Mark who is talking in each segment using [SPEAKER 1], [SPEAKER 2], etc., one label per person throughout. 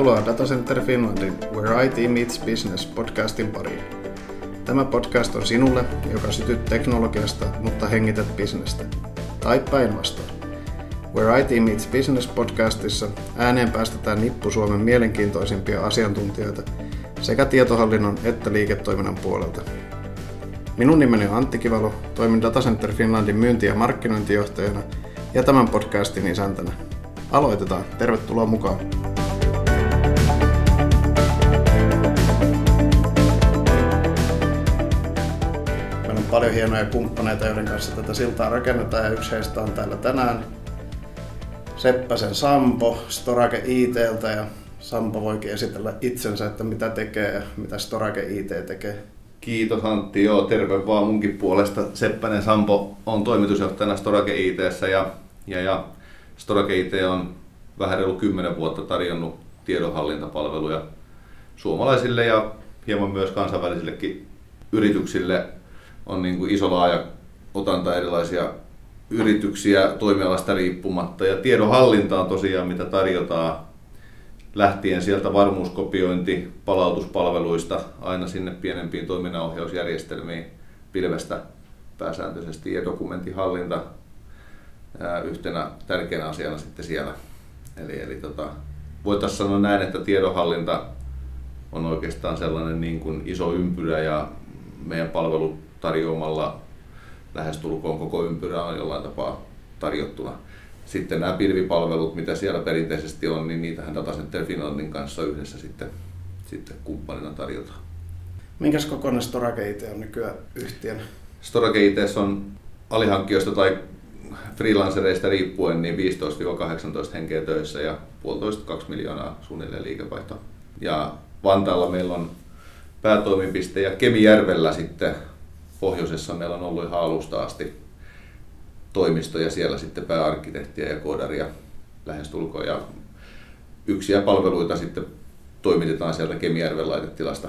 [SPEAKER 1] Tervetuloa Datacenter Finlandin Where IT Meets Business podcastin pariin. Tämä podcast on sinulle, joka sytyt teknologiasta, mutta hengität bisnestä. Tai päinvastoin. Where IT Meets Business podcastissa ääneen päästetään nippu Suomen mielenkiintoisimpia asiantuntijoita sekä tietohallinnon että liiketoiminnan puolelta. Minun nimeni on Antti Kivalo, toimin Datacenter Finlandin myynti- ja markkinointijohtajana ja tämän podcastin isäntänä. Aloitetaan. Tervetuloa mukaan. Paljon hienoja kumppaneita, joiden kanssa tätä siltaa rakennetaan ja yksi heistä on täällä tänään. Seppäsen Sampo Storage ITltä ja Sampo voikin esitellä itsensä, että mitä tekee ja mitä Storage IT tekee.
[SPEAKER 2] Kiitos Antti, joo terve vaan munkin puolesta. Seppänen Sampo on toimitusjohtajana Storage ITssä ja, ja, ja Storage IT on vähän reilu 10 vuotta tarjonnut tiedonhallintapalveluja suomalaisille ja hieman myös kansainvälisillekin yrityksille. On niin kuin iso laaja otanta erilaisia yrityksiä toimialasta riippumatta ja tiedonhallinta on tosiaan mitä tarjotaan lähtien sieltä varmuuskopiointi palautuspalveluista aina sinne pienempiin toiminnanohjausjärjestelmiin pilvestä pääsääntöisesti ja dokumenttihallinta yhtenä tärkeänä asiana sitten siellä. Eli, eli tota, voitaisiin sanoa näin, että tiedonhallinta on oikeastaan sellainen niin kuin iso ympyrä ja meidän palvelu tarjoamalla lähestulkoon koko ympyrä on jollain tapaa tarjottuna. Sitten nämä pilvipalvelut, mitä siellä perinteisesti on, niin niitähän Datacenter Finlandin kanssa yhdessä sitten, sitten kumppanina tarjotaan.
[SPEAKER 1] Minkäs kokoinen Storage IT on nykyään yhtiön?
[SPEAKER 2] Storage IT on alihankkijoista tai freelancereista riippuen niin 15-18 henkeä töissä ja puolitoista 2 miljoonaa suunnilleen liikevaihto. Ja Vantaalla meillä on päätoimipiste ja Kemijärvellä sitten pohjoisessa meillä on ollut ihan alusta asti toimistoja siellä sitten pääarkkitehtiä ja koodaria lähestulkoon ja yksiä palveluita sitten toimitetaan sieltä Kemijärven laitetilasta.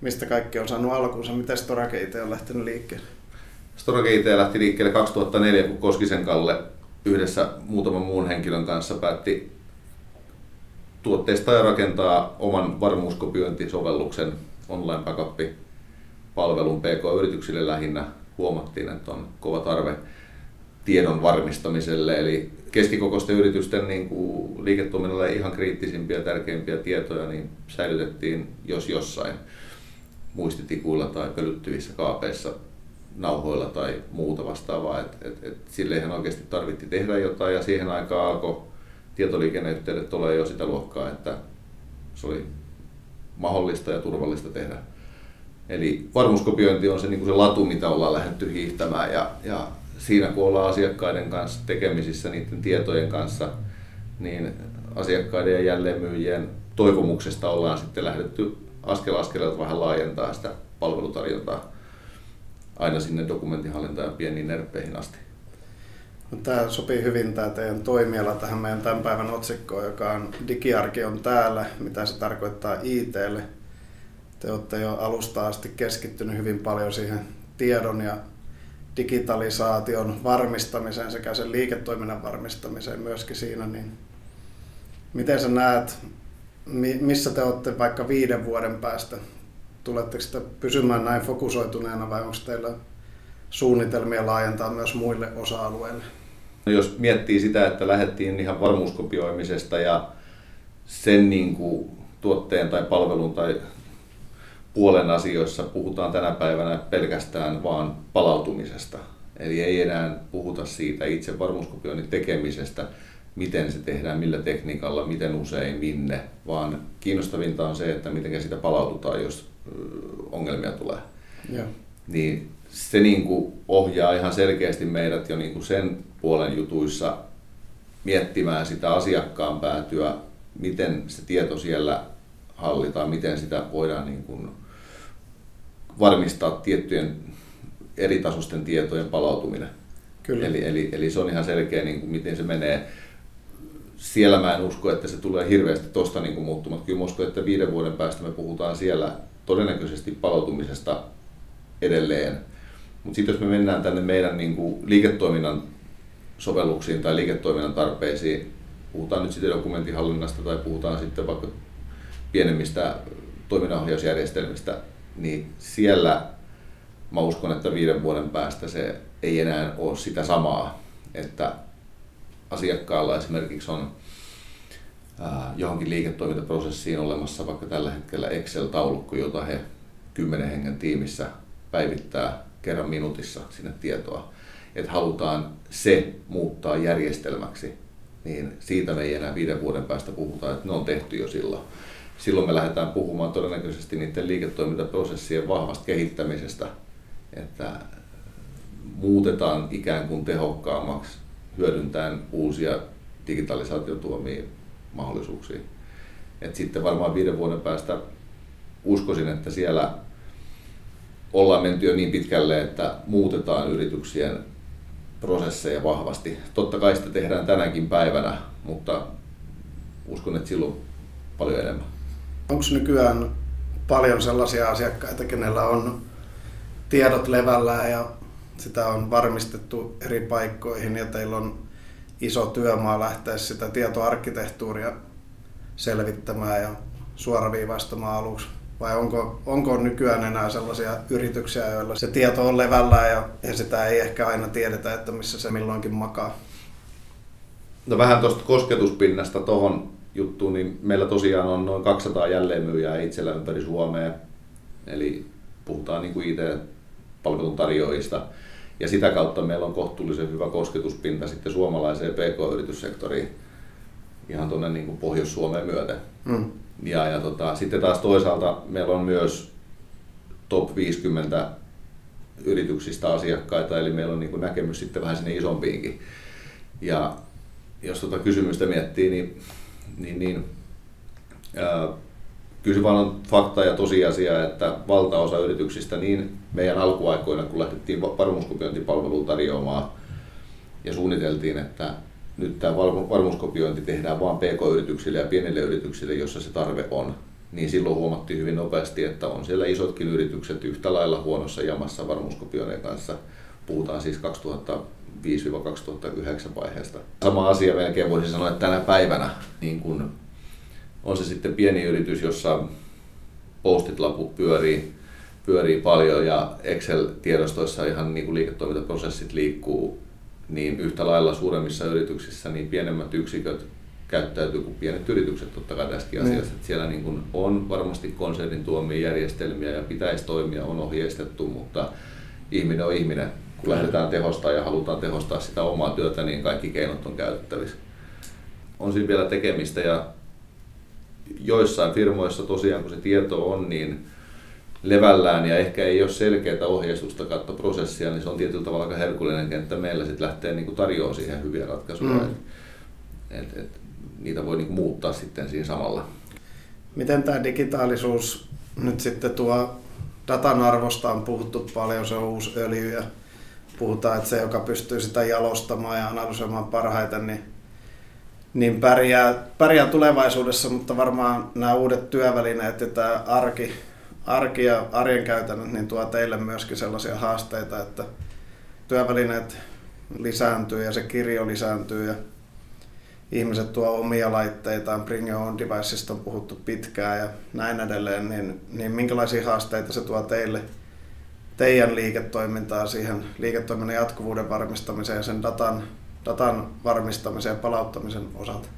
[SPEAKER 1] Mistä kaikki on saanut alkuunsa? Miten Storage IT on lähtenyt liikkeelle?
[SPEAKER 2] Storage IT lähti liikkeelle 2004, kun Koskisen Kalle yhdessä muutaman muun henkilön kanssa päätti tuotteista ja rakentaa oman varmuuskopiointisovelluksen online backup palvelun PK-yrityksille lähinnä. Huomattiin, että on kova tarve tiedon varmistamiselle, eli keskikokoisten yritysten niin kuin liiketoiminnalle ihan kriittisimpiä ja tärkeimpiä tietoja niin säilytettiin jos jossain muistitikuilla tai pölyttyvissä kaapeissa nauhoilla tai muuta vastaavaa. Et, et, et sille ihan oikeasti tarvitti tehdä jotain ja siihen aikaan alkoi tietoliikenneyhteydet olla jo sitä luokkaa, että se oli mahdollista ja turvallista tehdä. Eli varmuuskopiointi on se, niin kuin se latu, mitä ollaan lähdetty hiihtämään ja, ja siinä kun ollaan asiakkaiden kanssa tekemisissä niiden tietojen kanssa, niin asiakkaiden ja jälleenmyyjien toivomuksesta ollaan sitten lähdetty askel askeleelta vähän laajentaa sitä palvelutarjontaa aina sinne dokumentinhallintaan ja pieniin nerppeihin asti.
[SPEAKER 1] No, tämä sopii hyvin tämä teidän toimiala tähän meidän tämän päivän otsikkoon, joka on Digiarki on täällä, mitä se tarkoittaa ITlle. Te olette jo alusta asti keskittynyt hyvin paljon siihen tiedon ja digitalisaation varmistamiseen sekä sen liiketoiminnan varmistamiseen myöskin siinä, niin miten sä näet, missä te olette vaikka viiden vuoden päästä? Tuletteko sitä pysymään näin fokusoituneena vai onko teillä suunnitelmia laajentaa myös muille osa-alueille?
[SPEAKER 2] No jos miettii sitä, että lähdettiin ihan varmuuskopioimisesta ja sen niin kuin tuotteen tai palvelun tai puolen asioissa puhutaan tänä päivänä pelkästään vaan palautumisesta. Eli ei enää puhuta siitä itse varmuuskopioinnin tekemisestä, miten se tehdään, millä tekniikalla, miten usein, minne, vaan kiinnostavinta on se, että miten sitä palaututaan, jos ongelmia tulee. Ja. Niin se niin kuin ohjaa ihan selkeästi meidät jo niin kuin sen puolen jutuissa miettimään sitä asiakkaan päätyä, miten se tieto siellä hallitaan, miten sitä voidaan niin kuin varmistaa tiettyjen eri tasosten tietojen palautuminen. Kyllä. Eli, eli, eli se on ihan selkeä, niin kuin miten se menee. Siellä mä en usko, että se tulee hirveästi tuosta niin muuttumaan. Kyllä mä uskon, että viiden vuoden päästä me puhutaan siellä todennäköisesti palautumisesta edelleen. Mutta sitten jos me mennään tänne meidän niin kuin liiketoiminnan sovelluksiin tai liiketoiminnan tarpeisiin, puhutaan nyt sitten dokumentinhallinnasta tai puhutaan sitten vaikka pienemmistä toiminnanohjausjärjestelmistä, niin siellä mä uskon, että viiden vuoden päästä se ei enää ole sitä samaa, että asiakkaalla esimerkiksi on johonkin liiketoimintaprosessiin olemassa vaikka tällä hetkellä Excel-taulukko, jota he kymmenen hengen tiimissä päivittää kerran minuutissa sinne tietoa. Että halutaan se muuttaa järjestelmäksi, niin siitä me ei enää viiden vuoden päästä puhuta, että ne on tehty jo silloin. Silloin me lähdetään puhumaan todennäköisesti niiden liiketoimintaprosessien vahvasta kehittämisestä, että muutetaan ikään kuin tehokkaammaksi hyödyntäen uusia digitalisaation tuomia mahdollisuuksia. Et sitten varmaan viiden vuoden päästä uskoisin, että siellä ollaan menty jo niin pitkälle, että muutetaan yrityksien prosesseja vahvasti. Totta kai sitä tehdään tänäkin päivänä, mutta uskon, että silloin paljon enemmän.
[SPEAKER 1] Onko nykyään paljon sellaisia asiakkaita, kenellä on tiedot levällään ja sitä on varmistettu eri paikkoihin ja teillä on iso työmaa lähteä sitä tietoarkkitehtuuria selvittämään ja suoraviivaistamaan aluksi? Vai onko, onko nykyään enää sellaisia yrityksiä, joilla se tieto on levällään ja, ja sitä ei ehkä aina tiedetä, että missä se milloinkin makaa?
[SPEAKER 2] No vähän tuosta kosketuspinnasta tuohon juttuun, niin meillä tosiaan on noin 200 jälleenmyyjää itsellä ympäri Suomea. Eli puhutaan niin kuin IT-palveluntarjoajista. Ja sitä kautta meillä on kohtuullisen hyvä kosketuspinta sitten suomalaiseen PK-yrityssektoriin ihan tuonne niin Pohjois-Suomeen myöten. Mm. Ja, ja tota, sitten taas toisaalta meillä on myös top 50 yrityksistä asiakkaita, eli meillä on niin näkemys sitten vähän sinne isompiinkin. Ja jos tuota kysymystä miettii, niin, niin, niin ää, kyllä se vaan on fakta ja tosiasia, että valtaosa yrityksistä niin meidän alkuaikoina, kun lähdettiin varmuuskopiointipalvelua tarjoamaan ja suunniteltiin, että nyt tämä varmuuskopiointi tehdään vain pk-yrityksille ja pienille yrityksille, jossa se tarve on, niin silloin huomattiin hyvin nopeasti, että on siellä isotkin yritykset yhtä lailla huonossa jamassa varmuuskopioinnin kanssa. Puhutaan siis 2005-2009 vaiheesta. Sama asia melkein voisi sanoa, että tänä päivänä niin kun on se sitten pieni yritys, jossa postit-laput pyörii, pyörii paljon ja Excel-tiedostoissa ihan niin kuin liiketoimintaprosessit liikkuu niin yhtä lailla suuremmissa yrityksissä niin pienemmät yksiköt käyttäytyy kuin pienet yritykset totta kai tässäkin niin. asiassa. Että siellä niin kuin on varmasti konsernin tuomia järjestelmiä ja pitäisi toimia, on ohjeistettu, mutta ihminen on ihminen. Kun lähdetään tehostaa ja halutaan tehostaa sitä omaa työtä, niin kaikki keinot on käytettävissä. On siinä vielä tekemistä ja joissain firmoissa tosiaan kun se tieto on, niin levällään ja ehkä ei ole selkeää ohjeistusta katto prosessia, niin se on tietyllä tavalla aika herkullinen kenttä meillä sitten lähtee niin tarjoamaan siihen hyviä ratkaisuja. Mm. Et, et, niitä voi niin muuttaa sitten siinä samalla.
[SPEAKER 1] Miten tämä digitaalisuus nyt sitten tuo datan arvosta on puhuttu paljon, se on uusi öljy ja puhutaan, että se, joka pystyy sitä jalostamaan ja analysoimaan parhaiten, niin, niin pärjää, pärjää tulevaisuudessa, mutta varmaan nämä uudet työvälineet ja tämä arki, arki ja arjen käytännöt niin tuo teille myöskin sellaisia haasteita, että työvälineet lisääntyy ja se kirjo lisääntyy ja ihmiset tuo omia laitteitaan, bring your own deviceista on puhuttu pitkään ja näin edelleen, niin, niin minkälaisia haasteita se tuo teille, teidän liiketoimintaa siihen liiketoiminnan jatkuvuuden varmistamiseen ja sen datan, datan varmistamisen ja palauttamisen osalta?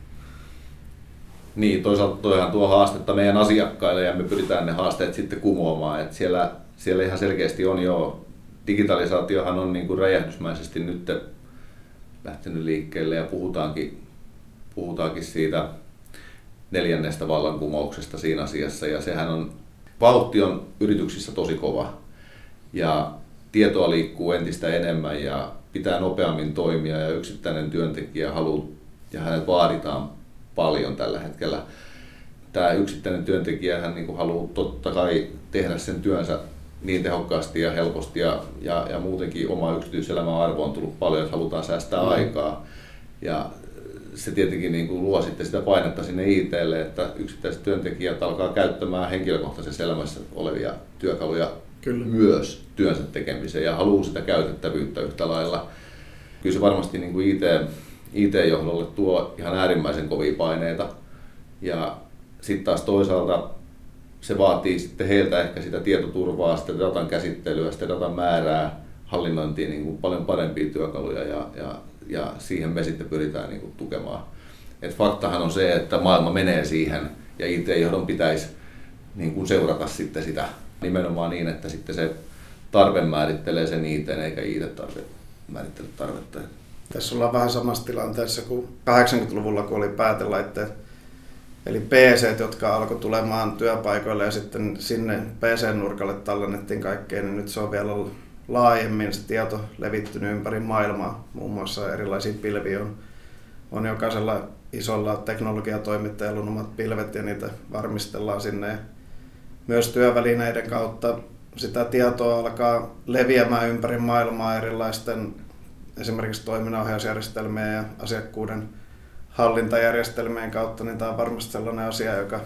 [SPEAKER 2] Niin, toisaalta toihan tuo haastetta meidän asiakkaille ja me pyritään ne haasteet sitten kumoamaan. Et siellä, siellä ihan selkeästi on jo, digitalisaatiohan on niin kuin räjähdysmäisesti nyt lähtenyt liikkeelle ja puhutaankin, puhutaankin siitä neljännestä vallankumouksesta siinä asiassa ja sehän on, vauhti on yrityksissä tosi kova ja tietoa liikkuu entistä enemmän ja pitää nopeammin toimia ja yksittäinen työntekijä haluaa ja hänet vaaditaan paljon tällä hetkellä. Tämä yksittäinen työntekijä hän niin haluaa totta kai tehdä sen työnsä niin tehokkaasti ja helposti ja, ja, ja muutenkin oma yksityiselämän arvo on tullut paljon, että halutaan säästää mm. aikaa. Ja se tietenkin niin kuin luo sitten sitä painetta sinne ITlle, että yksittäiset työntekijät alkaa käyttämään henkilökohtaisessa elämässä olevia työkaluja Kyllä. myös työnsä tekemiseen ja haluaa sitä käytettävyyttä yhtä lailla. Kyllä se varmasti niin kuin IT IT-johdolle tuo ihan äärimmäisen kovia paineita. Ja sitten taas toisaalta se vaatii sitten heiltä ehkä sitä tietoturvaa, sitä datan käsittelyä, sitä datan määrää, hallinnointiin niin kuin paljon parempia työkaluja ja, ja, ja siihen me sitten pyritään niin kuin tukemaan. Et faktahan on se, että maailma menee siihen ja IT-johdon pitäisi niin kuin seurata sitten sitä nimenomaan niin, että sitten se tarve määrittelee sen IT, eikä IT tarve määrittele tarvetta.
[SPEAKER 1] Tässä ollaan vähän samassa tilanteessa kuin 80-luvulla, kun oli päätelaitteet. Eli PC, jotka alkoi tulemaan työpaikoille ja sitten sinne PC-nurkalle tallennettiin kaikkea, niin nyt se on vielä laajemmin se tieto levittynyt ympäri maailmaa. Muun muassa erilaisia pilviä on, on jokaisella isolla teknologiatoimittajalla on omat pilvet ja niitä varmistellaan sinne. Myös työvälineiden kautta sitä tietoa alkaa leviämään ympäri maailmaa erilaisten esimerkiksi toiminnanohjausjärjestelmien ja asiakkuuden hallintajärjestelmien kautta, niin tämä on varmasti sellainen asia, joka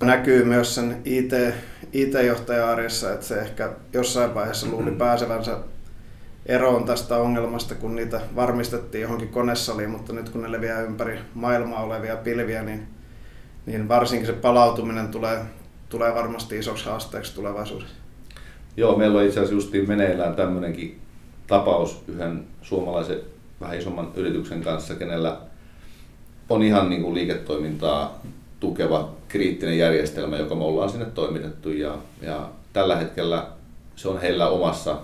[SPEAKER 1] näkyy myös sen IT, IT-johtajan arjessa, että se ehkä jossain vaiheessa luuli pääsevänsä eroon tästä ongelmasta, kun niitä varmistettiin johonkin konesaliin, mutta nyt kun ne leviää ympäri maailmaa olevia pilviä, niin, niin varsinkin se palautuminen tulee, tulee varmasti isoksi haasteeksi tulevaisuudessa.
[SPEAKER 2] Joo, meillä on itse asiassa justiin meneillään tämmöinenkin tapaus yhden suomalaisen vähän isomman yrityksen kanssa, kenellä on ihan niin kuin liiketoimintaa tukeva kriittinen järjestelmä, joka me ollaan sinne toimitettu ja, ja tällä hetkellä se on heillä omassa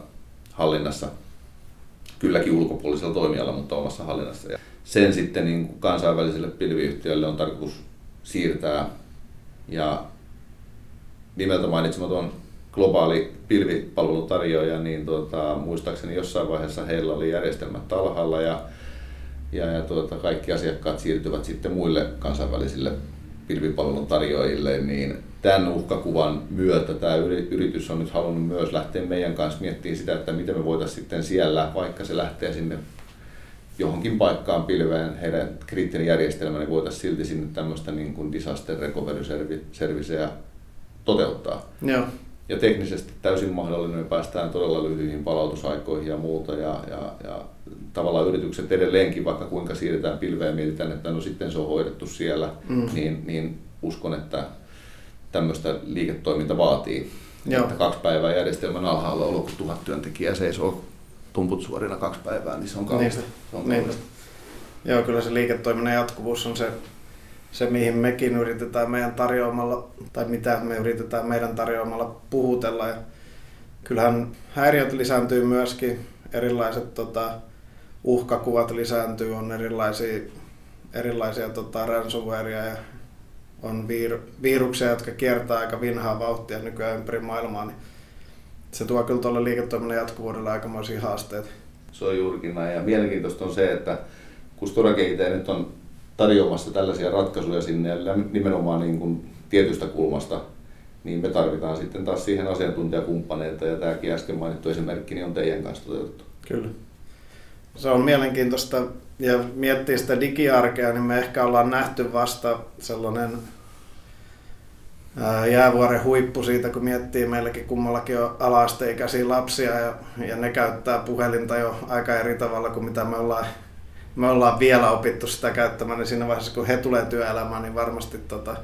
[SPEAKER 2] hallinnassa, kylläkin ulkopuolisella toimijalla, mutta omassa hallinnassa. Ja sen sitten niin kuin kansainväliselle pilviyhtiölle on tarkoitus siirtää ja nimeltä mainitsematon globaali pilvipalvelutarjoaja, niin tuota, muistaakseni jossain vaiheessa heillä oli järjestelmät alhaalla ja, ja, ja tuota, kaikki asiakkaat siirtyvät sitten muille kansainvälisille pilvipalvelun tarjoajille, niin tämän uhkakuvan myötä tämä yritys on nyt halunnut myös lähteä meidän kanssa miettimään sitä, että miten me voitaisiin sitten siellä, vaikka se lähtee sinne johonkin paikkaan pilveen heidän kriittinen järjestelmä, niin voitaisiin silti sinne tämmöistä niin kuin disaster recovery serviceä toteuttaa.
[SPEAKER 1] Joo
[SPEAKER 2] ja teknisesti täysin mahdollinen. Me päästään todella lyhyihin palautusaikoihin ja muuta. Ja, ja, ja tavallaan yritykset edelleenkin, vaikka kuinka siirretään pilveä ja mietitään, että no sitten se on hoidettu siellä, mm. niin, niin uskon, että tämmöistä liiketoiminta vaatii. Joo. Että kaksi päivää järjestelmän alhaalla olo, kun tuhat työntekijää seisoo tumput suorina kaksi päivää, niin se on kaunista. Niin. Se on
[SPEAKER 1] niin. Joo, kyllä se liiketoiminnan jatkuvuus on se se, mihin mekin yritetään meidän tarjoamalla, tai mitä me yritetään meidän tarjoamalla puhutella. Ja kyllähän häiriöt lisääntyy myöskin, erilaiset tota, uhkakuvat lisääntyy, on erilaisia, erilaisia tota, ransomwarea ja on vir, viruksia, jotka kiertää aika vinhaa vauhtia nykyään ympäri maailmaa, niin se tuo kyllä tuolle liiketoiminnan jatkuvuudelle aikamoisia haasteita.
[SPEAKER 2] Se on juurikin näin. Ja mielenkiintoista on se, että kun Storage IT nyt on tarjoamassa tällaisia ratkaisuja sinne ja nimenomaan niin kuin tietystä kulmasta, niin me tarvitaan sitten taas siihen asiantuntijakumppaneita ja tämäkin äsken mainittu esimerkki niin on teidän kanssa toteutettu.
[SPEAKER 1] Kyllä. Se on mielenkiintoista ja miettii sitä digiarkea, niin me ehkä ollaan nähty vasta sellainen jäävuoren huippu siitä, kun miettii, meilläkin kummallakin on ala-asteikäisiä lapsia ja, ja ne käyttää puhelinta jo aika eri tavalla kuin mitä me ollaan me ollaan vielä opittu sitä käyttämään, niin siinä vaiheessa kun he tulee työelämään, niin varmasti tota,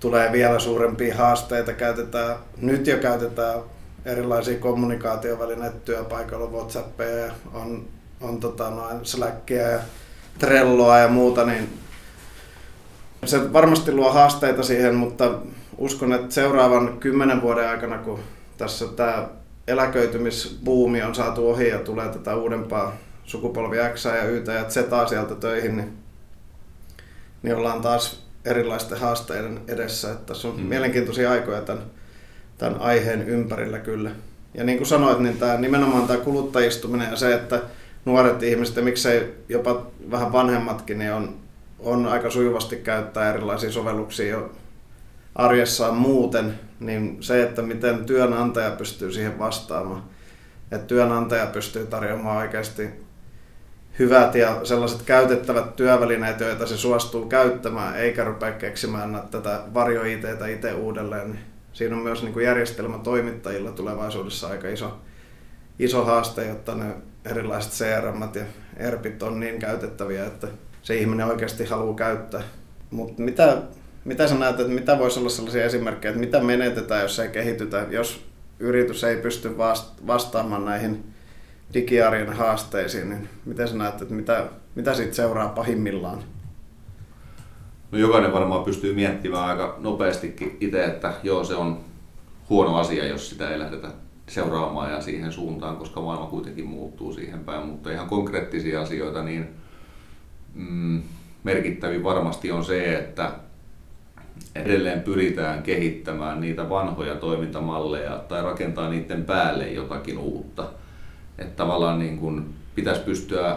[SPEAKER 1] tulee vielä suurempia haasteita. Käytetään, nyt jo käytetään erilaisia kommunikaatiovälineitä työpaikalla, Whatsappia on, on tota, noin Slackia ja Trelloa ja muuta, niin se varmasti luo haasteita siihen, mutta uskon, että seuraavan kymmenen vuoden aikana, kun tässä tämä eläköitymisbuumi on saatu ohi ja tulee tätä uudempaa sukupolvi X ja Y ja Z sieltä töihin, niin, niin ollaan taas erilaisten haasteiden edessä. Että tässä on mm. mielenkiintoisia aikoja tämän, tämän aiheen ympärillä kyllä. Ja niin kuin sanoit, niin tämä, nimenomaan tämä kuluttajistuminen ja se, että nuoret ihmiset ja miksei jopa vähän vanhemmatkin, niin on, on aika sujuvasti käyttää erilaisia sovelluksia jo arjessaan muuten, niin se, että miten työnantaja pystyy siihen vastaamaan, että työnantaja pystyy tarjoamaan oikeasti hyvät ja sellaiset käytettävät työvälineet, joita se suostuu käyttämään, eikä rupea keksimään tätä varjo itse uudelleen. Niin siinä on myös niin kuin järjestelmätoimittajilla tulevaisuudessa aika iso, iso haaste, jotta ne erilaiset CRM ja ERPit on niin käytettäviä, että se ihminen oikeasti haluaa käyttää. Mutta mitä, mitä sä näet, että mitä voisi olla sellaisia esimerkkejä, että mitä menetetään, jos ei kehitytä, jos yritys ei pysty vastaamaan näihin digiarjen haasteisiin, niin miten sä näet, että mitä, mitä siitä seuraa pahimmillaan?
[SPEAKER 2] No jokainen varmaan pystyy miettimään aika nopeastikin itse, että joo se on huono asia, jos sitä ei lähdetä seuraamaan ja siihen suuntaan, koska maailma kuitenkin muuttuu siihen päin, mutta ihan konkreettisia asioita, niin mm, merkittävin varmasti on se, että edelleen pyritään kehittämään niitä vanhoja toimintamalleja tai rakentaa niiden päälle jotakin uutta. Että tavallaan niin kuin pitäisi pystyä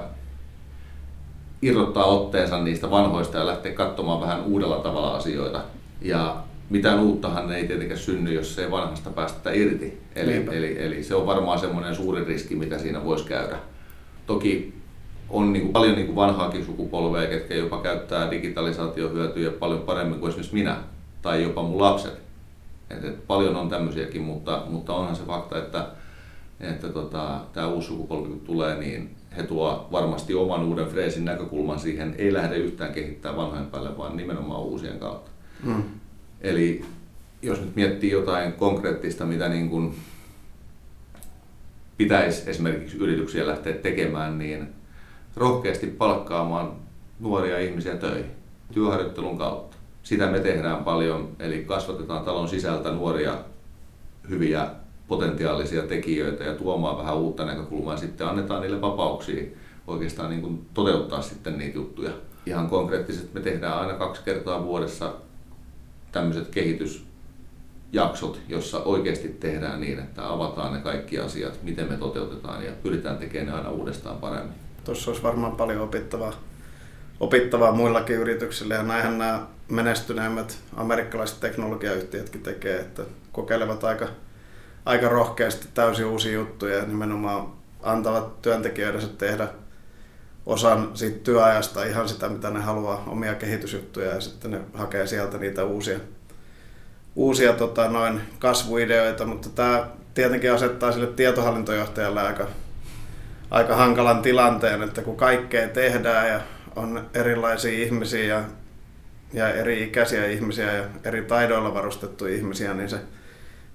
[SPEAKER 2] irrottaa otteensa niistä vanhoista ja lähteä katsomaan vähän uudella tavalla asioita. Ja mitään uuttahan ei tietenkään synny, jos ei vanhasta päästä irti. Eli, eli, eli se on varmaan semmoinen suuri riski, mitä siinä voisi käydä. Toki on niin kuin paljon niin kuin vanhaakin sukupolvea, ketkä jopa käyttää digitalisaatiohyötyjä paljon paremmin kuin esimerkiksi minä tai jopa mun lapset. Et, et paljon on tämmöisiäkin, mutta, mutta onhan se fakta, että, että tota, tämä uusi sukupolvi kun tulee, niin he tuo varmasti oman uuden freesin näkökulman siihen, ei lähde yhtään kehittää vanhojen päälle, vaan nimenomaan uusien kautta. Mm. Eli jos nyt miettii jotain konkreettista, mitä niin kuin pitäisi esimerkiksi yrityksiä lähteä tekemään, niin rohkeasti palkkaamaan nuoria ihmisiä töihin työharjoittelun kautta. Sitä me tehdään paljon, eli kasvatetaan talon sisältä nuoria hyviä potentiaalisia tekijöitä ja tuomaan vähän uutta näkökulmaa ja sitten annetaan niille vapauksia oikeastaan niin kuin toteuttaa sitten niitä juttuja. Ihan konkreettisesti me tehdään aina kaksi kertaa vuodessa tämmöiset kehitysjaksot, jossa oikeasti tehdään niin, että avataan ne kaikki asiat, miten me toteutetaan ja pyritään tekemään ne aina uudestaan paremmin.
[SPEAKER 1] Tuossa olisi varmaan paljon opittavaa, opittavaa muillakin yrityksillä ja näinhän nämä menestyneemmät amerikkalaiset teknologiayhtiötkin tekee, että kokeilevat aika, aika rohkeasti täysin uusia juttuja ja nimenomaan antavat työntekijöidensä tehdä osan siitä työajasta ihan sitä, mitä ne haluaa, omia kehitysjuttuja ja sitten ne hakee sieltä niitä uusia, uusia tota, noin kasvuideoita, mutta tämä tietenkin asettaa sille tietohallintojohtajalle aika, aika hankalan tilanteen, että kun kaikkea tehdään ja on erilaisia ihmisiä ja, ja eri ikäisiä ihmisiä ja eri taidoilla varustettuja ihmisiä, niin se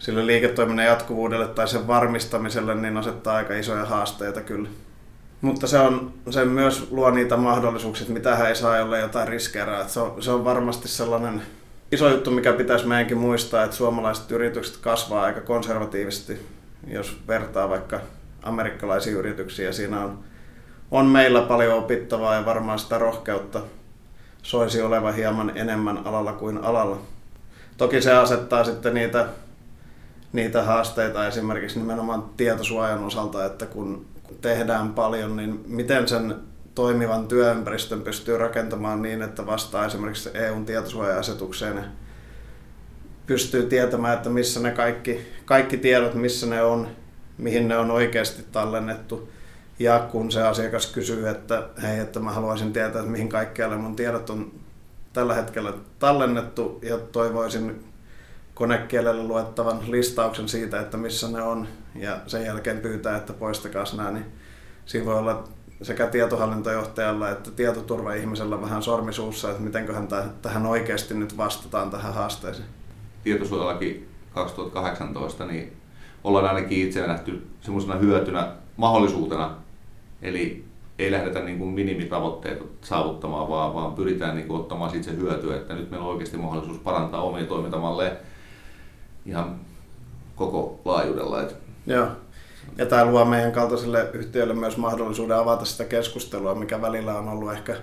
[SPEAKER 1] sille liiketoiminnan jatkuvuudelle tai sen varmistamiselle niin asettaa aika isoja haasteita kyllä. Mutta se, on, se myös luo niitä mahdollisuuksia, mitä hän ei saa, jolle jotain riskeerää. Se on, se on varmasti sellainen iso juttu, mikä pitäisi meidänkin muistaa, että suomalaiset yritykset kasvaa aika konservatiivisesti, jos vertaa vaikka amerikkalaisiin yrityksiin. Ja siinä on, on meillä paljon opittavaa ja varmaan sitä rohkeutta soisi olevan hieman enemmän alalla kuin alalla. Toki se asettaa sitten niitä, niitä haasteita esimerkiksi nimenomaan tietosuojan osalta, että kun tehdään paljon, niin miten sen toimivan työympäristön pystyy rakentamaan niin, että vastaa esimerkiksi EUn tietosuoja-asetukseen ja pystyy tietämään, että missä ne kaikki, kaikki tiedot, missä ne on, mihin ne on oikeasti tallennettu. Ja kun se asiakas kysyy, että hei, että mä haluaisin tietää, että mihin kaikkialle mun tiedot on tällä hetkellä tallennettu ja toivoisin konekielellä luettavan listauksen siitä, että missä ne on ja sen jälkeen pyytää, että poistakaa nämä, niin siinä voi olla sekä tietohallintojohtajalla että tietoturva-ihmisellä vähän sormisuussa, että mitenköhän tähän oikeasti nyt vastataan tähän haasteeseen.
[SPEAKER 2] Tietosuojalaki 2018, niin ollaan ainakin itse nähty semmoisena hyötynä mahdollisuutena, eli ei lähdetä niin kuin minimitavoitteita saavuttamaan, vaan, vaan pyritään niin kuin ottamaan siitä se hyötyä, että nyt meillä on oikeasti mahdollisuus parantaa omia toimintamalleja ihan koko laajuudella.
[SPEAKER 1] Joo. Ja tämä luo meidän kaltaiselle yhtiölle myös mahdollisuuden avata sitä keskustelua, mikä välillä on ollut ehkä,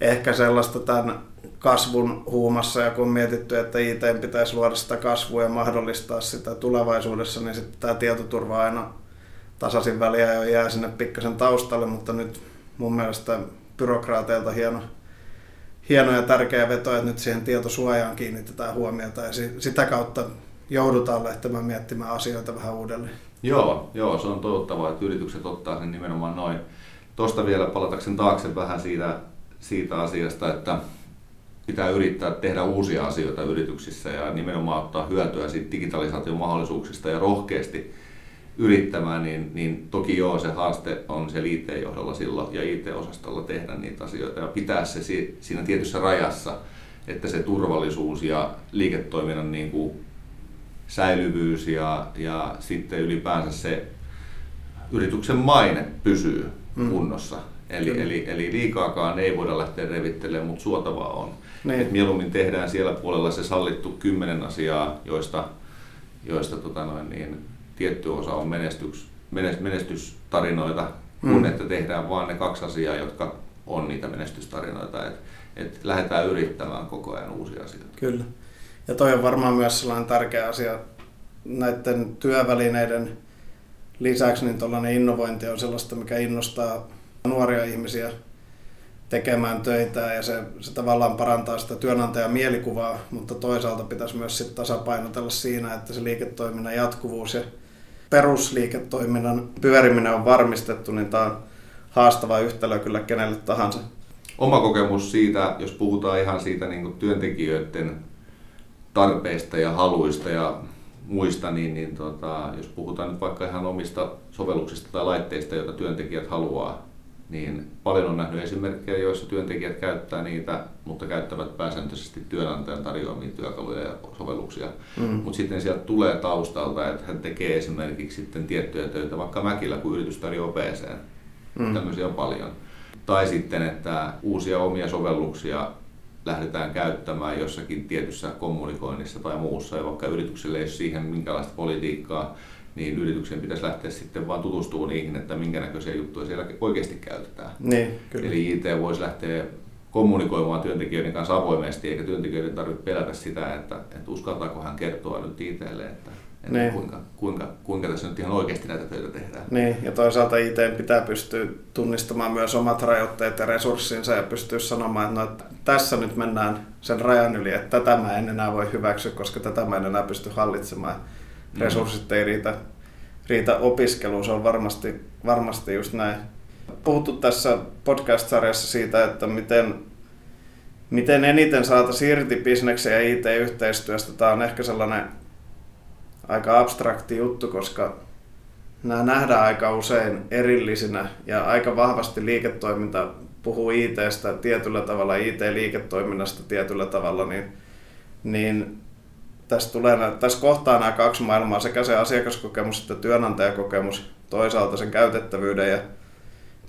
[SPEAKER 1] ehkä sellaista tämän kasvun huumassa ja kun on mietitty, että IT pitäisi luoda sitä kasvua ja mahdollistaa sitä tulevaisuudessa, niin sitten tämä tietoturva aina tasaisin väliä jo jää sinne pikkasen taustalle, mutta nyt mun mielestä byrokraateilta hieno, hieno ja tärkeä veto, että nyt siihen tietosuojaan kiinnitetään huomiota ja sitä kautta joudutaan lähtemään miettimään asioita vähän uudelleen.
[SPEAKER 2] Joo, joo, se on toivottavaa, että yritykset ottaa sen nimenomaan noin. Tuosta vielä palatakseni taakse vähän siitä, siitä asiasta, että pitää yrittää tehdä uusia asioita yrityksissä ja nimenomaan ottaa hyötyä siitä digitalisaation mahdollisuuksista ja rohkeasti yrittämään, niin, niin toki joo, se haaste on se IT-johdolla silloin ja IT-osastolla tehdä niitä asioita ja pitää se siinä tietyssä rajassa, että se turvallisuus ja liiketoiminnan niin kuin säilyvyys ja, ja sitten ylipäänsä se yrityksen maine pysyy mm. kunnossa. Eli, eli, eli liikaakaan ei voida lähteä revittelemään, mutta suotavaa on. Niin. Et mieluummin tehdään siellä puolella se sallittu kymmenen asiaa, joista, joista tota noin, niin, tietty osa on menestyks, menestystarinoita, mm. kun että tehdään vain ne kaksi asiaa, jotka on niitä menestystarinoita. Että et lähdetään yrittämään koko ajan uusia asioita.
[SPEAKER 1] Kyllä. Ja toi on varmaan myös sellainen tärkeä asia näiden työvälineiden lisäksi, niin tuollainen innovointi on sellaista, mikä innostaa nuoria ihmisiä tekemään töitä ja se, se tavallaan parantaa sitä työnantajan mielikuvaa, mutta toisaalta pitäisi myös sit tasapainotella siinä, että se liiketoiminnan jatkuvuus ja perusliiketoiminnan pyöriminen on varmistettu, niin tämä on haastava yhtälö kyllä kenelle tahansa.
[SPEAKER 2] Oma kokemus siitä, jos puhutaan ihan siitä niin työntekijöiden tarpeista ja haluista ja muista, niin, niin tota, jos puhutaan nyt vaikka ihan omista sovelluksista tai laitteista, joita työntekijät haluaa, niin paljon on nähnyt esimerkkejä, joissa työntekijät käyttää niitä, mutta käyttävät pääsääntöisesti työnantajan tarjoamia työkaluja ja sovelluksia. Mm. Mutta sitten sieltä tulee taustalta, että hän tekee esimerkiksi sitten tiettyjä töitä, vaikka Mäkillä, kun yritys tarjoaa PC. Mm. Tämmöisiä on paljon. Tai sitten, että uusia omia sovelluksia lähdetään käyttämään jossakin tietyssä kommunikoinnissa tai muussa, ja vaikka yritykselle ei ole siihen minkälaista politiikkaa, niin yrityksen pitäisi lähteä sitten vaan tutustumaan niihin, että minkä näköisiä juttuja siellä oikeasti käytetään.
[SPEAKER 1] Niin, kyllä.
[SPEAKER 2] Eli IT voisi lähteä kommunikoimaan työntekijöiden kanssa avoimesti, eikä työntekijöiden tarvitse pelätä sitä, että, että uskaltaako hän kertoa nyt ITlle, että, että niin. kuinka, kuinka, kuinka tässä nyt ihan oikeasti näitä töitä tehdään.
[SPEAKER 1] Niin, ja toisaalta IT pitää pystyä tunnistamaan myös omat rajoitteet ja resurssinsa ja pystyä sanomaan, että, no, että tässä nyt mennään sen rajan yli, että tätä mä en enää voi hyväksyä, koska tätä mä en enää pysty hallitsemaan resurssit ei riitä, riitä opiskeluun, se on varmasti, varmasti just näin. Puhuttu tässä podcast-sarjassa siitä, että miten, miten eniten saataisiin irti bisneksen ja IT-yhteistyöstä. Tämä on ehkä sellainen aika abstrakti juttu, koska nämä nähdään aika usein erillisinä ja aika vahvasti liiketoiminta puhuu ITstä tietyllä tavalla, IT-liiketoiminnasta tietyllä tavalla, niin, niin tässä, tulee, tässä kohtaa nämä kaksi maailmaa, sekä se asiakaskokemus että työnantajakokemus, toisaalta sen käytettävyyden ja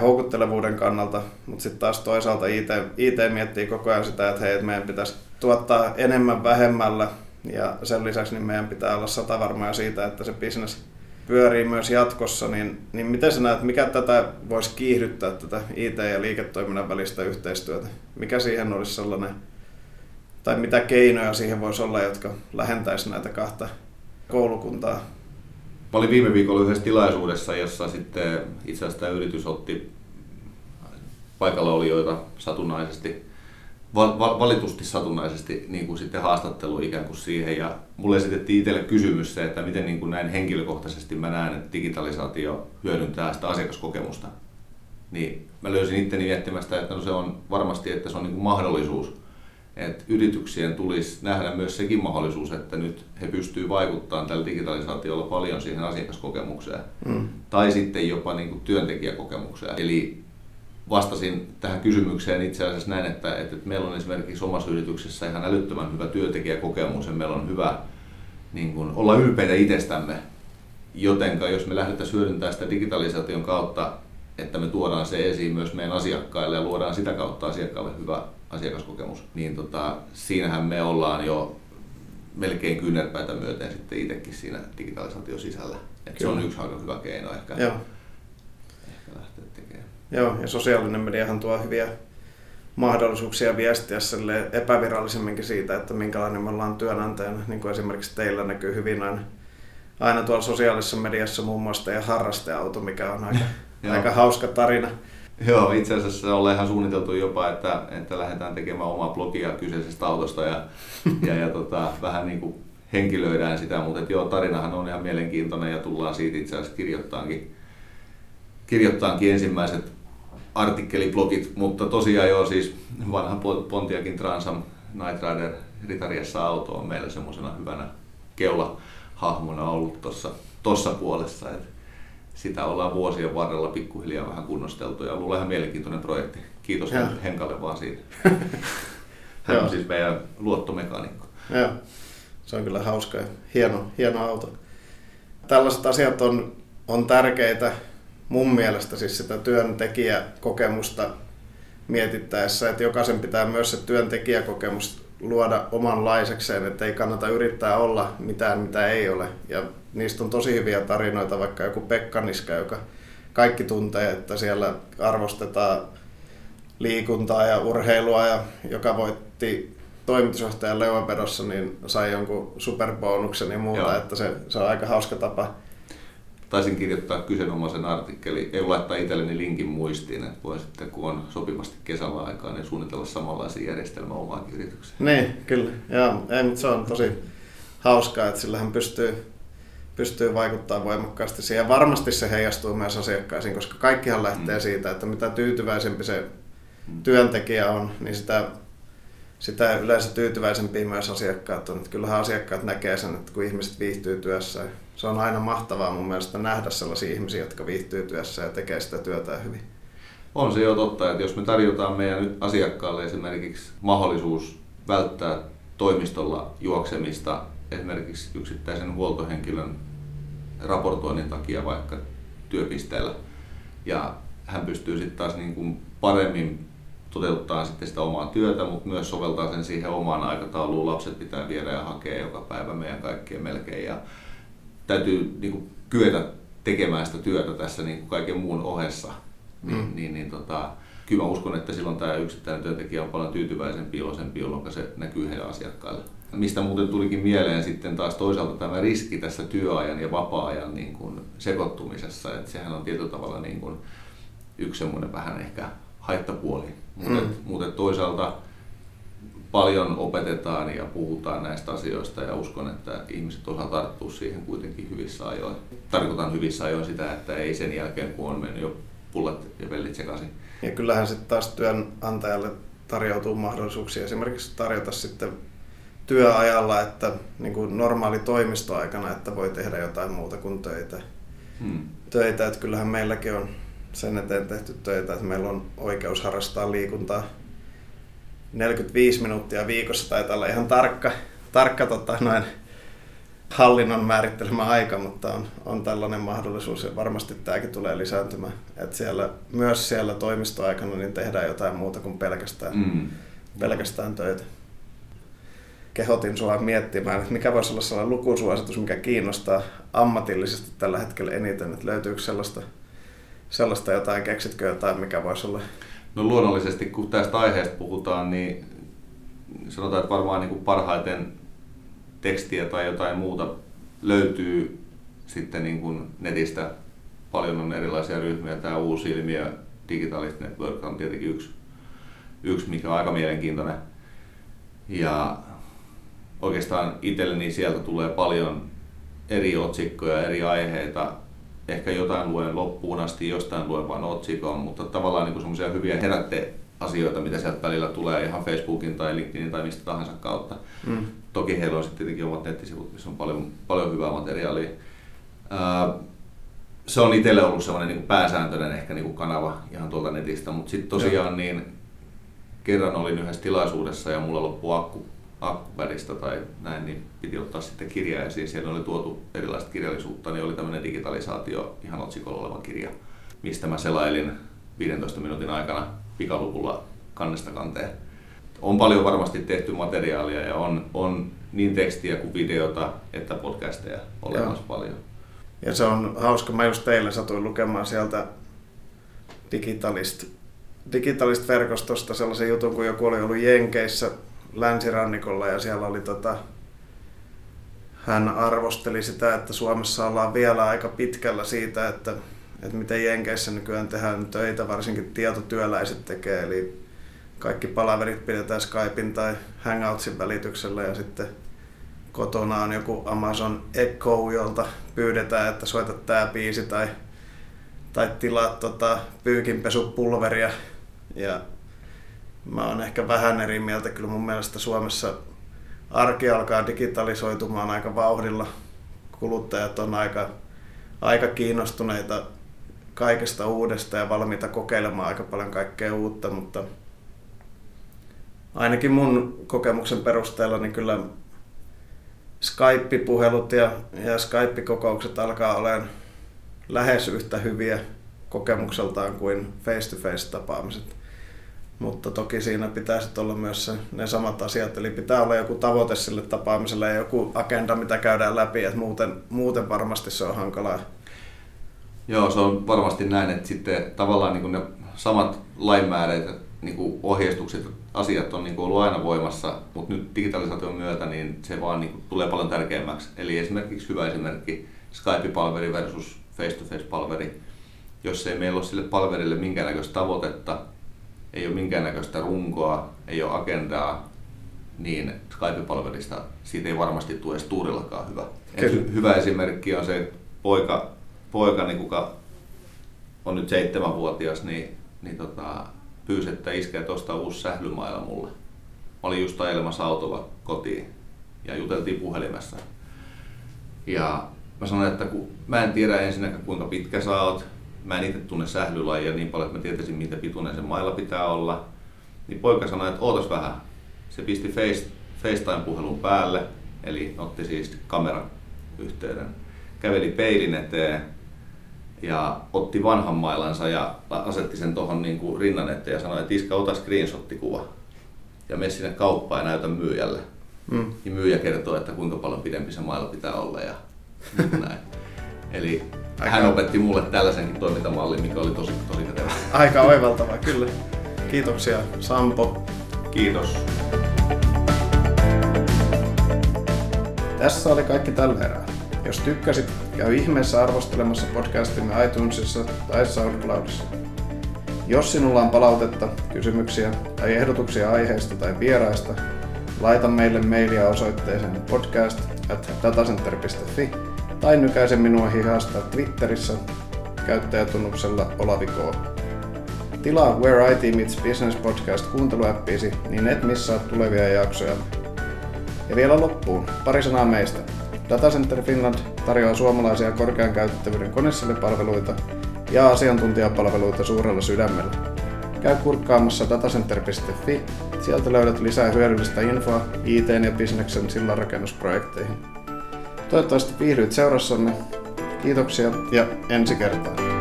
[SPEAKER 1] houkuttelevuuden kannalta, mutta sitten taas toisaalta IT, IT miettii koko ajan sitä, että hei, että meidän pitäisi tuottaa enemmän vähemmällä ja sen lisäksi niin meidän pitää olla satavarmoja siitä, että se bisnes pyörii myös jatkossa, niin, niin miten sä näet, mikä tätä voisi kiihdyttää, tätä IT- ja liiketoiminnan välistä yhteistyötä? Mikä siihen olisi sellainen tai mitä keinoja siihen voisi olla, jotka lähentäisi näitä kahta koulukuntaa?
[SPEAKER 2] Mä olin viime viikolla yhdessä tilaisuudessa, jossa sitten itse asiassa tämä yritys otti paikalla olijoita satunnaisesti, valitusti satunnaisesti niin kuin sitten haastattelu ikään kuin siihen. Ja mulle esitettiin itselle kysymys se, että miten niin kuin näin henkilökohtaisesti mä näen, että digitalisaatio hyödyntää sitä asiakaskokemusta. Niin mä löysin itteni miettimästä, että no se on varmasti, että se on niin kuin mahdollisuus että yrityksien tulisi nähdä myös sekin mahdollisuus, että nyt he pystyvät vaikuttamaan tällä digitalisaatiolla paljon siihen asiakaskokemukseen mm. tai sitten jopa niin kuin työntekijäkokemukseen. Eli vastasin tähän kysymykseen itse asiassa näin, että, että meillä on esimerkiksi omassa yrityksessä ihan älyttömän hyvä työntekijäkokemus ja meillä on hyvä niin kuin, olla ylpeitä itsestämme. Jotenka jos me lähdetään hyödyntämään sitä digitalisaation kautta, että me tuodaan se esiin myös meidän asiakkaille ja luodaan sitä kautta asiakkaalle hyvä asiakaskokemus, niin tota, siinähän me ollaan jo melkein kyynärpäitä myöten sitten itsekin siinä digitalisaation sisällä. Et se on yksi aika hyvä keino ehkä, Joo.
[SPEAKER 1] Joo, ja sosiaalinen mediahan tuo hyviä mahdollisuuksia viestiä sille epävirallisemminkin siitä, että minkälainen me ollaan työnantajana. Niin kuin esimerkiksi teillä näkyy hyvin aina, aina tuolla sosiaalisessa mediassa muun muassa teidän harrasteauto, mikä on aika, aika hauska tarina.
[SPEAKER 2] Joo, itse asiassa ollaan ihan suunniteltu jopa, että, että lähdetään tekemään omaa blogia kyseisestä autosta ja, ja, ja tota, vähän niin kuin henkilöidään sitä, mutta joo, tarinahan on ihan mielenkiintoinen ja tullaan siitä itse asiassa kirjoittaankin, kirjoittaankin ensimmäiset artikkeliblogit, mutta tosiaan joo, siis vanha Pontiakin Transam Night Rider Ritariassa auto on meillä semmoisena hyvänä keulahahmona ollut tuossa tossa puolessa. Et sitä ollaan vuosien varrella pikkuhiljaa vähän kunnosteltu ja ollut ihan mielenkiintoinen projekti. Kiitos ja. Henkalle vaan siitä. Hän on siis meidän luottomekaanikko.
[SPEAKER 1] Joo. Se on kyllä hauska ja hieno, hieno auto. Tällaiset asiat on, on tärkeitä mun mielestä siis sitä työntekijäkokemusta mietittäessä, että jokaisen pitää myös se työntekijäkokemus luoda omanlaisekseen, että ei kannata yrittää olla mitään, mitä ei ole. Ja niistä on tosi hyviä tarinoita, vaikka joku Pekka Niska, joka kaikki tuntee, että siellä arvostetaan liikuntaa ja urheilua, ja joka voitti toimitusjohtajan Leuapedossa, niin sai jonkun superbonuksen ja muuta, Joo. että se, se on aika hauska tapa
[SPEAKER 2] taisin kirjoittaa kyseenomaisen artikkelin, ei laittaa itselleni linkin muistiin, että voi sitten kun on sopivasti kesällä aikaa, niin suunnitella samanlaisia järjestelmää omaan yritykseen.
[SPEAKER 1] Niin, kyllä. Joo, ei, mutta se on tosi hauskaa, että sillähän pystyy, pystyy vaikuttamaan voimakkaasti siihen. Varmasti se heijastuu myös asiakkaisiin, koska kaikkihan lähtee mm. siitä, että mitä tyytyväisempi se työntekijä on, niin sitä, sitä yleensä tyytyväisempiä myös asiakkaat on. Että kyllähän asiakkaat näkee sen, että kun ihmiset viihtyy työssä se on aina mahtavaa mun mielestä nähdä sellaisia ihmisiä, jotka viihtyy työssä ja tekee sitä työtä hyvin.
[SPEAKER 2] On se jo totta, että jos me tarjotaan meidän asiakkaalle esimerkiksi mahdollisuus välttää toimistolla juoksemista esimerkiksi yksittäisen huoltohenkilön raportoinnin takia vaikka työpisteellä, ja hän pystyy sitten taas niin kuin paremmin toteuttaa sitten sitä omaa työtä, mutta myös soveltaa sen siihen omaan aikatauluun. Lapset pitää viedä ja hakea joka päivä meidän kaikkien melkein. Ja täytyy niin kuin, kyetä tekemään sitä työtä tässä niin kuin kaiken muun ohessa, niin, mm. niin, niin tota, kyllä mä uskon, että silloin tämä yksittäinen työntekijä on paljon tyytyväisempi, iloisempi, jolloin se näkyy heidän asiakkaille. Mistä muuten tulikin mieleen sitten taas toisaalta tämä riski tässä työajan ja vapaa-ajan niin kuin sekoittumisessa, että sehän on tietyllä tavalla niin kuin yksi semmoinen vähän ehkä haittapuoli. Mutta mm. mutta toisaalta paljon opetetaan ja puhutaan näistä asioista ja uskon, että ihmiset osaa tarttua siihen kuitenkin hyvissä ajoin. Tarkoitan hyvissä ajoin sitä, että ei sen jälkeen kun on mennyt jo pullat ja vellit sekaisin.
[SPEAKER 1] Ja kyllähän sitten taas työnantajalle tarjoutuu mahdollisuuksia esimerkiksi tarjota sitten työajalla, että niin kuin normaali toimistoaikana, että voi tehdä jotain muuta kuin töitä. Hmm. Töitä, että kyllähän meilläkin on sen eteen tehty töitä, että meillä on oikeus harrastaa liikuntaa 45 minuuttia viikossa taitaa olla ihan tarkka, tarkka tota, noin, hallinnon määrittelemä aika, mutta on, on tällainen mahdollisuus ja varmasti tämäkin tulee lisääntymään. Että siellä, myös siellä toimistoaikana niin tehdään jotain muuta kuin pelkästään, mm. pelkästään töitä. Kehotin sinua miettimään, että mikä voisi olla sellainen lukusuositus, mikä kiinnostaa ammatillisesti tällä hetkellä eniten, että löytyykö sellaista, sellaista jotain, keksitkö jotain, mikä voisi olla
[SPEAKER 2] No luonnollisesti, kun tästä aiheesta puhutaan, niin sanotaan, että varmaan niin kuin parhaiten tekstiä tai jotain muuta löytyy sitten niin kuin netistä. Paljon on erilaisia ryhmiä. Tämä uusi ilmiö, Digitalist Network on tietenkin yksi, yksi mikä on aika mielenkiintoinen. Ja oikeastaan itselleni sieltä tulee paljon eri otsikkoja, eri aiheita, ehkä jotain luen loppuun asti, jostain luen vain otsikon, mutta tavallaan niin semmoisia hyviä herätteasioita, mitä sieltä välillä tulee ihan Facebookin tai LinkedInin tai mistä tahansa kautta. Mm. Toki heillä on sitten tietenkin omat nettisivut, missä on paljon, paljon hyvää materiaalia. Ää, se on itselle ollut sellainen niin pääsääntöinen ehkä niin kanava ihan tuolta netistä, mutta sitten tosiaan niin kerran olin yhdessä tilaisuudessa ja mulla loppui akku akkuväristä tai näin, niin piti ottaa sitten kirja esiin. Siellä oli tuotu erilaista kirjallisuutta, niin oli tämmöinen digitalisaatio ihan otsikolla oleva kirja, mistä mä selailin 15 minuutin aikana pikalukulla kannesta kanteen. On paljon varmasti tehty materiaalia ja on, on niin tekstiä kuin videota että podcasteja olemassa paljon.
[SPEAKER 1] Ja se on hauska. Mä just teille satuin lukemaan sieltä digitalist, digitalist verkostosta sellaisen jutun, kun joku oli ollut Jenkeissä länsirannikolla ja siellä oli tota, hän arvosteli sitä, että Suomessa ollaan vielä aika pitkällä siitä, että, että miten Jenkeissä nykyään tehdään töitä, varsinkin tietotyöläiset tekee, eli kaikki palaverit pidetään Skypein tai Hangoutsin välityksellä ja sitten kotona on joku Amazon Echo, jolta pyydetään, että soita tämä biisi tai, tai tilaa tota, pyykinpesupulveria. Ja mä oon ehkä vähän eri mieltä. Kyllä mun mielestä Suomessa arki alkaa digitalisoitumaan aika vauhdilla. Kuluttajat on aika, aika kiinnostuneita kaikesta uudesta ja valmiita kokeilemaan aika paljon kaikkea uutta, mutta ainakin mun kokemuksen perusteella niin kyllä Skype-puhelut ja, ja Skype-kokoukset alkaa olemaan lähes yhtä hyviä kokemukseltaan kuin face-to-face tapaamiset. Mutta toki siinä pitää sitten olla myös se, ne samat asiat, eli pitää olla joku tavoite sille tapaamiselle ja joku agenda, mitä käydään läpi, että muuten, muuten varmasti se on hankalaa.
[SPEAKER 2] Joo, se on varmasti näin, että sitten tavallaan niin ne samat lainmääräiset niin ohjeistukset, asiat on niin ollut aina voimassa, mutta nyt digitalisaation myötä niin se vaan niin tulee paljon tärkeämmäksi. Eli esimerkiksi hyvä esimerkki Skype-palveri versus face-to-face-palveri. Jos ei meillä ole sille palverille minkäännäköistä tavoitetta, ei ole minkäännäköistä runkoa, ei ole agendaa, niin Skype-palvelista siitä ei varmasti tule edes tuurillakaan hyvä. Hyvä esimerkki on se poika, poika niin kuka on nyt seitsemänvuotias, niin, niin tota, pyysi, että iskeä tuosta uusi sählymailla mulle. Mä olin just ajelemassa autolla kotiin ja juteltiin puhelimessa. Ja mä sanoin, että kun mä en tiedä ensinnäkään kuinka pitkä sä oot, mä en itse tunne sählylajia niin paljon, että mä tietäisin mitä pituinen se mailla pitää olla. Niin poika sanoi, että ootas vähän. Se pisti face, FaceTime-puhelun päälle, eli otti siis kameran yhteyden. Käveli peilin eteen ja otti vanhan mailansa ja asetti sen tuohon niin kuin rinnan eteen ja sanoi, että iskä, ota screenshot-kuva ja mene sinne kauppaan ja näytä myyjälle. Mm. Ja myyjä kertoo, että kuinka paljon pidempi se mailla pitää olla ja niin näin. Eli Aika... hän opetti mulle tällaisenkin toimintamallin, mikä oli tosi, tosi kätevä.
[SPEAKER 1] Aika oivaltava, kyllä. Kiitoksia Sampo.
[SPEAKER 2] Kiitos.
[SPEAKER 1] Tässä oli kaikki tällä erää. Jos tykkäsit, käy ihmeessä arvostelemassa podcastimme iTunesissa tai SoundCloudissa. Jos sinulla on palautetta, kysymyksiä tai ehdotuksia aiheista tai vieraista, laita meille mailia osoitteeseen podcast at datacenter.fi tai nykäise minua hihasta Twitterissä käyttäjätunnuksella Olavi K. Tilaa Where IT Meets Business podcast kuunteluäppiisi, niin et missaa tulevia jaksoja. Ja vielä loppuun, pari sanaa meistä. Datacenter Finland tarjoaa suomalaisia korkean käytettävyyden konesalipalveluita ja asiantuntijapalveluita suurella sydämellä. Käy kurkkaamassa datacenter.fi, sieltä löydät lisää hyödyllistä infoa IT- ja bisneksen sillanrakennusprojekteihin. Toivottavasti viihdyit seurassamme. Kiitoksia ja ensi kertaan.